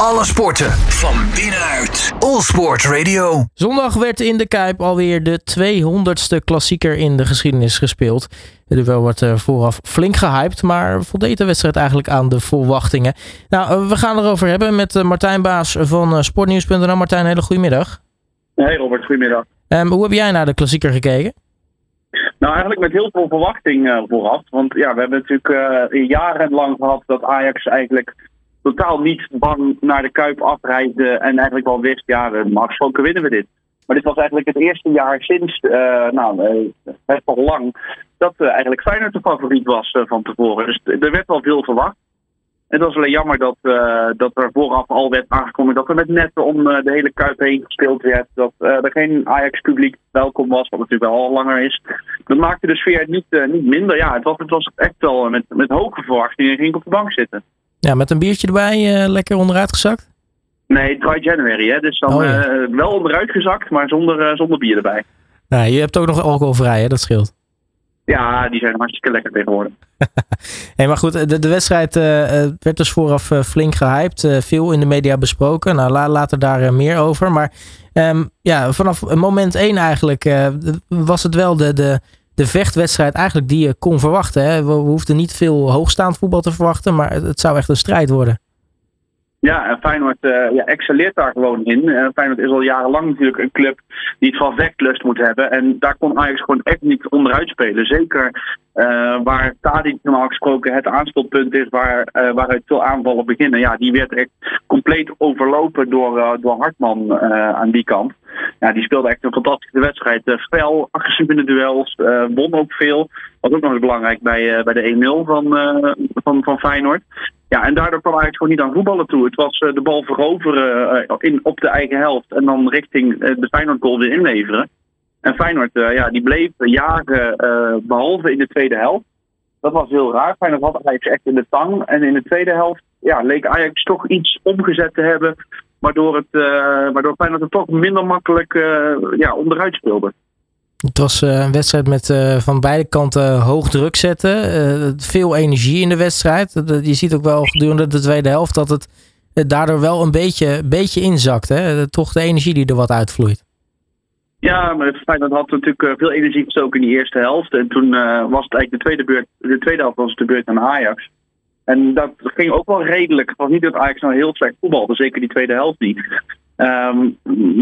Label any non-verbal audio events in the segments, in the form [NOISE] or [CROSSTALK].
Alle sporten van binnenuit. All Sport Radio. Zondag werd in de Kuip alweer de 200ste klassieker in de geschiedenis gespeeld. De duel wordt eh, vooraf flink gehyped, maar voldeed de wedstrijd eigenlijk aan de verwachtingen. Nou, eh, we gaan erover hebben met eh, Martijn Baas van Sportnieuws.nl. Martijn, hele goedemiddag. Hey Robert, goedemiddag. Um, hoe heb jij naar de klassieker gekeken? Nou, eigenlijk met heel veel verwachting uh, vooraf. Want ja, we hebben natuurlijk uh, jarenlang gehad dat Ajax eigenlijk totaal niet bang naar de Kuip afreisde. En eigenlijk wel wist, ja, normaal gesproken winnen we dit. Maar dit was eigenlijk het eerste jaar sinds, uh, nou, best wel lang, dat eigenlijk Feyenoord de favoriet was van tevoren. Dus er werd wel veel verwacht. En het was alleen jammer dat, uh, dat er vooraf al werd aangekondigd dat er met netten om uh, de hele Kuip heen gespeeld werd. Dat uh, er geen Ajax-publiek welkom was, wat natuurlijk wel al langer is. Dat maakte de sfeer niet, niet minder. Ja, het was, het was echt wel met, met hoge verwachtingen ging ik op de bank zitten. Ja, met een biertje erbij lekker onderuit gezakt? Nee, dry January, hè? dus dan oh, ja. wel onderuit gezakt, maar zonder, zonder bier erbij. Nou, je hebt ook nog alcoholvrij, hè? dat scheelt. Ja, die zijn hartstikke lekker tegenwoordig. [LAUGHS] hey, maar goed, de, de wedstrijd uh, werd dus vooraf uh, flink gehyped. Uh, veel in de media besproken. Nou, la, later daar meer over. Maar um, ja, vanaf moment 1 eigenlijk was het wel de, de, de vechtwedstrijd eigenlijk die je kon verwachten. Hè? We, hoefden niet veel hoogstaand voetbal te verwachten. Maar het zou echt een strijd worden. Ja, en Feyenoord uh, ja, excelleert daar gewoon in. Uh, Feyenoord is al jarenlang natuurlijk een club die het van vechtlust moet hebben. En daar kon Ajax gewoon echt niet onderuit spelen. Zeker uh, waar Tadic normaal gesproken het aanspeelpunt is waar, waaruit veel aanvallen beginnen. Ja, die werd echt compleet overlopen door, door Hartman aan die kant. Ja, die speelde echt een fantastische wedstrijd. fel, agressief in de duels, won ook veel. Was ook nog eens belangrijk bij, bij de 1-0 van, van, van Feyenoord. Ja, en daardoor kwam eigenlijk gewoon niet aan voetballen toe. Het was uh, de bal veroveren uh, in, op de eigen helft en dan richting uh, de Feyenoord goal weer inleveren. En Feyenoord, ja, die bleef jagen, behalve in de tweede helft. Dat was heel raar. Feyenoord had Ajax echt in de tang. En in de tweede helft ja, leek Ajax toch iets omgezet te hebben. Waardoor, het, waardoor Feyenoord het toch minder makkelijk ja, onderuit speelde. Het was uh, een wedstrijd met uh, van beide kanten hoog druk zetten. Uh, veel energie in de wedstrijd. je ziet ook wel gedurende de tweede helft dat het daardoor wel een beetje, beetje inzakt. Hè? Toch de energie die er wat uitvloeit. Ja, maar Feyenoord had natuurlijk veel energie gestoken in die eerste helft. En toen was het eigenlijk de tweede, beurt, de tweede helft was de beurt aan Ajax. En dat ging ook wel redelijk. Het was niet dat Ajax nou heel slecht voetbalde, zeker die tweede helft niet. Um,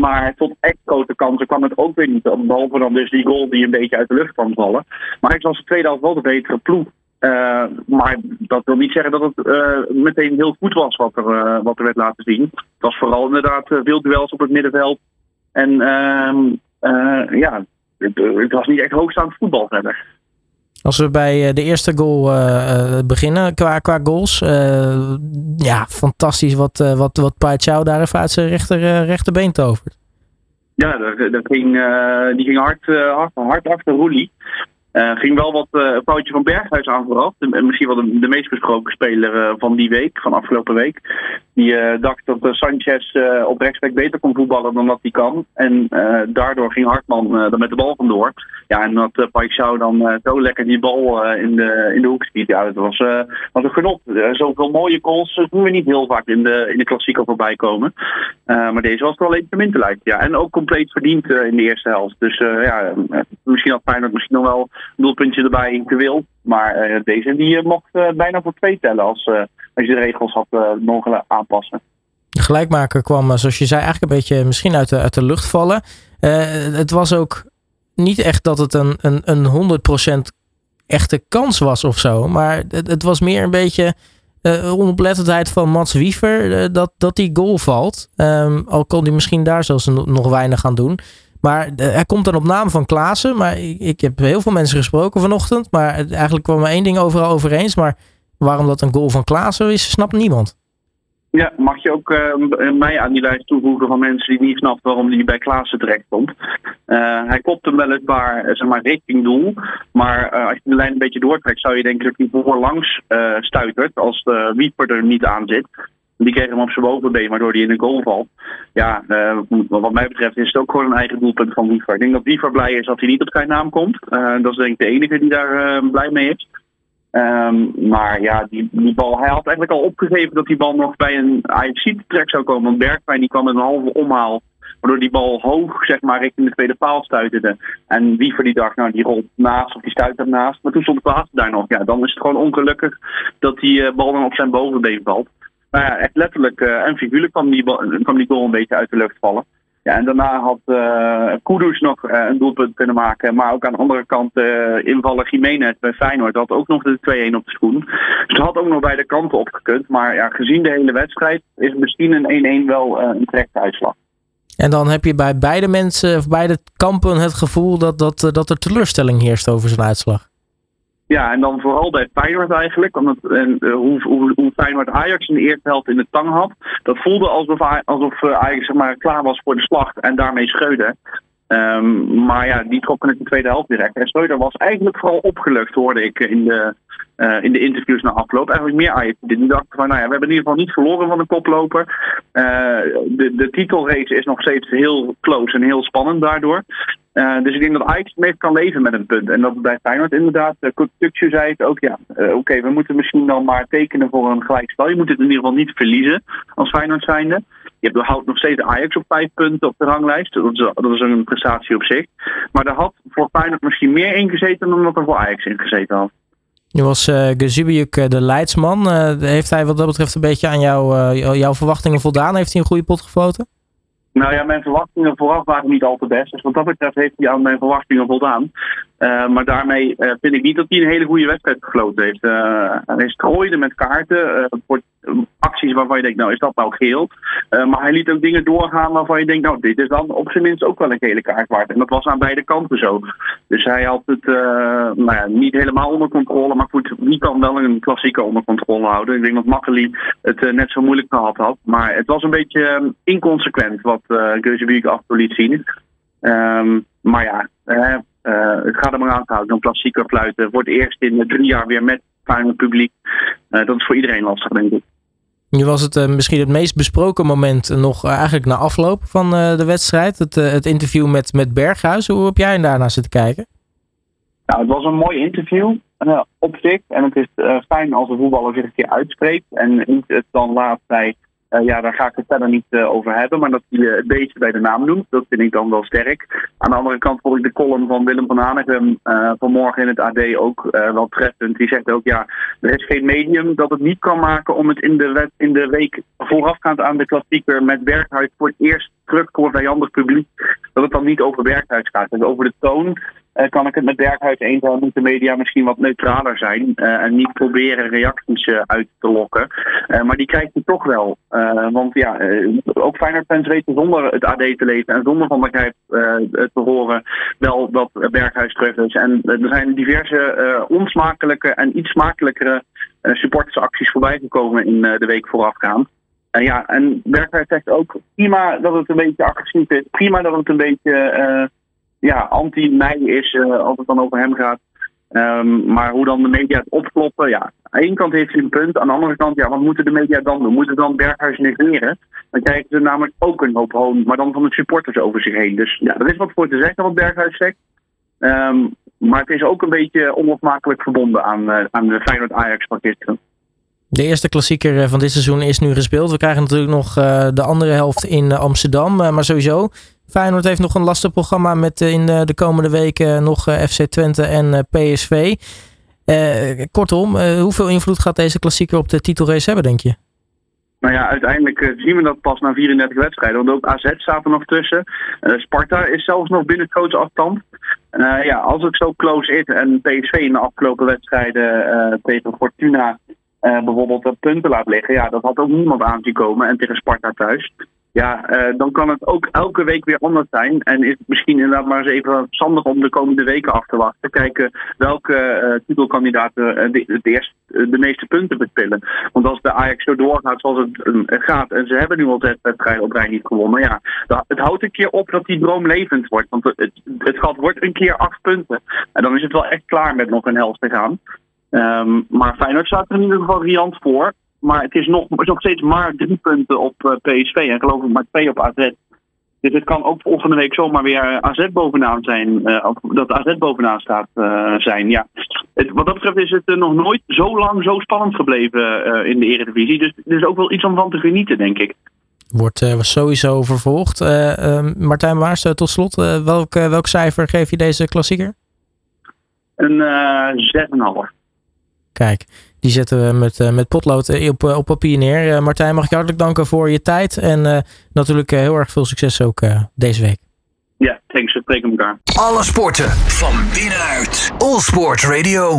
maar tot echt grote kansen kwam het ook weer niet. Behalve dan dus die goal die een beetje uit de lucht kwam vallen. Maar ik was de tweede helft wel de betere ploeg. Uh, maar dat wil niet zeggen dat het uh, meteen heel goed was wat er, uh, wat er werd laten zien. Het was vooral inderdaad veel duels op het middenveld. En ja, het, het, was niet echt hoogstaand voetbal verder. Als we bij de eerste goal uh, beginnen qua, qua goals. Ja, fantastisch wat, uh, wat, wat Paichau daar even uit zijn rechter, rechterbeen tovert. Ja, dat, dat ging, die ging hard, hard, hard achter Roelie. Ging wel wat uh, foutje van Berghuis aan vooraf. De, misschien wel de, de, meest besproken speler van die week, van afgelopen week. Die dacht dat Sanchez op rechtsback beter kon voetballen dan dat hij kan. En daardoor ging Hartman er met de bal vandoor. Ja, en dat uh, Paixão dan zo lekker die bal in, de, in de hoek schiet. Ja, dat was, was een genot. zoveel mooie goals doen we niet heel vaak in de, in de klassieker voorbij komen. maar deze was wel even min te lijken. Ja. En ook compleet verdiend in de eerste helft. Dus ja, misschien had Feyenoord misschien nog wel doelpuntje erbij in wil. Maar deze die mocht bijna voor twee tellen als, als je de regels had mogen aanpassen. De gelijkmaker kwam, zoals je zei, eigenlijk een beetje misschien uit de, uit de lucht vallen. het was ook niet echt dat het een, een, een 100% echte kans was of zo. Maar het, het was meer een beetje onoplettendheid van Mats Wiever dat, dat die goal valt. Um, al kon hij misschien daar zelfs nog weinig aan doen. Maar hij komt dan op naam van Klaassen. Maar ik, ik, heb heel veel mensen gesproken vanochtend. Maar eigenlijk kwam er één ding overal over eens. Maar waarom dat een goal van Klaassen is, snapt niemand. Ja, mag je ook uh, mij aan die lijst toevoegen van mensen die niet snappen waarom hij bij Klaassen terecht komt. Uh, hij kopt hem weliswaar zeg maar, richting doel. Maar uh, als je de lijn een beetje doortrekt, zou je denken dat hij voorlangs stuitert als de Wieper er niet aan zit. Die kreeg hem op zijn bovenbeen, waardoor hij in de goal valt. Ja, wat mij betreft is het ook gewoon een eigen doelpunt van Wiever. Ik denk dat Wiever blij is dat hij niet op zijn naam komt. Dat is denk ik de enige die daar blij mee is. Ehm, maar ja, die, die bal, hij had eigenlijk al opgegeven dat die bal nog bij een AFC-trek zou komen. Want Bergwijn die kwam met een halve omhaal. Waardoor die bal hoog, zeg maar, richting de tweede paal stuiterde. En Wiever die dacht, nou, die rolt naast of die stuit ernaast. Maar toen stond Klaas daar nog. Ja, dan is het gewoon ongelukkig dat die uh, bal dan op zijn bovenbeen valt. Nou ja, echt letterlijk uh, en figuurlijk kwam die, kwam die goal een beetje uit de lucht vallen. Ja, en daarna had uh, Kudus nog uh, een doelpunt kunnen maken. Maar ook aan de andere kant uh, invallen Jiménez bij Feyenoord had ook nog de 2-1 op de schoen. Dus het had ook nog beide kanten opgekund. Maar ja, gezien de hele wedstrijd is misschien een 1-1 wel een terechte uitslag. En dan heb je bij beide mensen, of beide kampen het gevoel dat, dat, dat er teleurstelling heerst over zijn uitslag. Ja, en dan vooral bij Feyenoord eigenlijk. Omdat, en, uh, hoe, hoe, hoe Feyenoord Ajax in de eerste helft in de tang had. Dat voelde alsof, alsof Ajax zeg maar, klaar was voor de slag en daarmee scheurde. Um, maar ja, die trokken het in de tweede helft direct. En Schreuder was eigenlijk vooral opgelucht, hoorde ik in de, uh, in de interviews na afloop. Eigenlijk meer Ajax. Die dachten van, nou ja, we hebben in ieder geval niet verloren van de koploper. De, de titelrace is nog steeds heel close en heel spannend daardoor. Uh, dus ik denk dat Ajax het meest kan leven met een punt. En dat bij Feyenoord inderdaad, uh, zei het ook, ja, uh, oké, we moeten misschien dan maar tekenen voor een gelijkspel. Je moet het in ieder geval niet verliezen als Feyenoord zijnde. Je houdt nog steeds Ajax op vijf punten op de ranglijst. Dat is, een prestatie op zich. Maar er had voor Feyenoord misschien meer ingezeten dan dat er voor Ajax ingezeten had. Nu was uh, de leidsman. Heeft hij wat dat betreft een beetje aan jou, jouw verwachtingen voldaan? Heeft hij een goede pot gefloten? Nou ja, mijn verwachtingen vooraf waren niet al te best. Dus wat dat betreft heeft hij aan mijn verwachtingen voldaan. Uh, maar daarmee uh, vind ik niet dat hij een hele goede wedstrijd gefloten heeft. Uh, hij strooide met kaarten voor acties waarvan je denkt, nou is dat nou geel? maar hij liet ook dingen doorgaan waarvan je denkt, nou dit is dan op zijn minst ook wel een gele kaart waard. En dat was aan beide kanten zo. Dus hij had het nou ja, niet helemaal onder controle. Maar goed, wie kan wel een klassieker onder controle houden? Ik denk dat Makkeli het net zo moeilijk gehad had. Maar het was een beetje inconsequent wat uh, Geuzebeek af liet zien. Um, maar ja, het gaat er maar aan te houden. Een klassieker fluiten. Wordt eerst in drie jaar weer met fijn publiek. Uh, dat is voor iedereen lastig, denk ik. Nu was het uh, misschien het meest besproken moment nog eigenlijk na afloop van de wedstrijd. Het, het interview met, met Berghuis. Hoe heb jij daarna zitten kijken? Nou, het was een mooi interview op zich. En het is fijn als een voetballer zich een keer uitspreekt. En niet het dan laat bij uh, ja, daar ga ik het verder niet uh, over hebben. Maar dat hij uh, het beetje bij de naam noemt, dat vind ik dan wel sterk. Aan de andere kant vond ik de column van Willem van Hanegem vanmorgen in het AD ook wel treffend. Die zegt ook, ja, er is geen medium dat het niet kan maken om het in de, wet, in de week voorafgaand aan de klassieker met Berghuis voor het eerst terug voor vijandig publiek, dat het dan niet over Berghuis gaat. Dus over de toon kan ik het met Berghuis eens zijn, moet de media misschien wat neutraler zijn uh, en niet proberen reacties uh, uit te lokken. maar die krijgt hij toch wel. want ja, ook Feyenoord-fans weten zonder het AD te lezen en zonder van Begrijp te horen wel dat Berghuis terug is. En er zijn diverse onsmakelijke en iets smakelijkere supportersacties voorbij gekomen in de week voorafgaand. En ja, en Berghuis zegt ook prima dat het een beetje agressief is. Prima dat het een beetje ja, anti-mij is uh, als het dan over hem gaat. Um, maar hoe dan de media het opkloppen, ja. Aan de ene kant heeft hij een punt. Aan de andere kant, ja, wat moeten de media dan doen? Moeten dan Berghuis negeren? Dan krijgen ze namelijk ook een hoop hoon, maar dan van de supporters over zich heen. Dus ja, er is wat voor te zeggen wat Berghuis zegt. Um, maar het is ook een beetje onafmakelijk verbonden aan, uh, aan de Feyenoord-Ajax-pakketten. De eerste klassieker van dit seizoen is nu gespeeld. We krijgen natuurlijk nog de andere helft in Amsterdam. maar sowieso, Feyenoord heeft nog een lastig programma met in de komende weken nog FC Twente en PSV. Uh, kortom, uh, hoeveel invloed gaat deze klassieker op de titelrace hebben, denk je? Nou ja, uiteindelijk zien we dat pas na 34 wedstrijden. Want ook AZ staat er nog tussen. Uh, Sparta is zelfs nog binnen grote afstand. ja, als het zo close is en PSV in de afgelopen wedstrijden tegen Fortuna bijvoorbeeld punten laat liggen. Ja, dat had ook niemand aan zien komen. En tegen Sparta thuis ja, uh, dan kan het ook elke week weer anders zijn. En is het misschien inderdaad maar eens even verstandig om de komende weken af te wachten. Kijken welke uh, titelkandidaten uh, de, eerst, de meeste punten bespillen. Want als de Ajax zo doorgaat zoals het gaat. En ze hebben nu al zes wedstrijden op rij niet gewonnen. Ja, het houdt een keer op dat die droom levend wordt. Want het, het gat wordt een keer acht punten. En dan is het wel echt klaar met nog een helft te gaan. Um, maar Feyenoord staat er in ieder geval riant voor. Maar het is nog, nog steeds maar drie punten op uh, PSV en geloof ik maar twee op AZ. Dus het kan ook volgende week zomaar weer AZ bovenaan zijn. of dat AZ bovenaan staat zijn. Ja. Het, wat dat betreft is het nog nooit zo lang zo spannend gebleven in de Eredivisie. Dus er is ook wel iets om van te genieten, denk ik. Wordt sowieso vervolgd. Martijn Waars, tot slot. welk, welk cijfer geef je deze klassieker? Een 6,5. Kijk, die zetten we met, uh, met potlood eh, op, op papier neer. Uh, Martijn, mag ik je hartelijk danken voor je tijd. En natuurlijk heel erg veel succes ook deze week. Ja, thanks. We spreken elkaar. Alle sporten van binnenuit. All Sport Radio.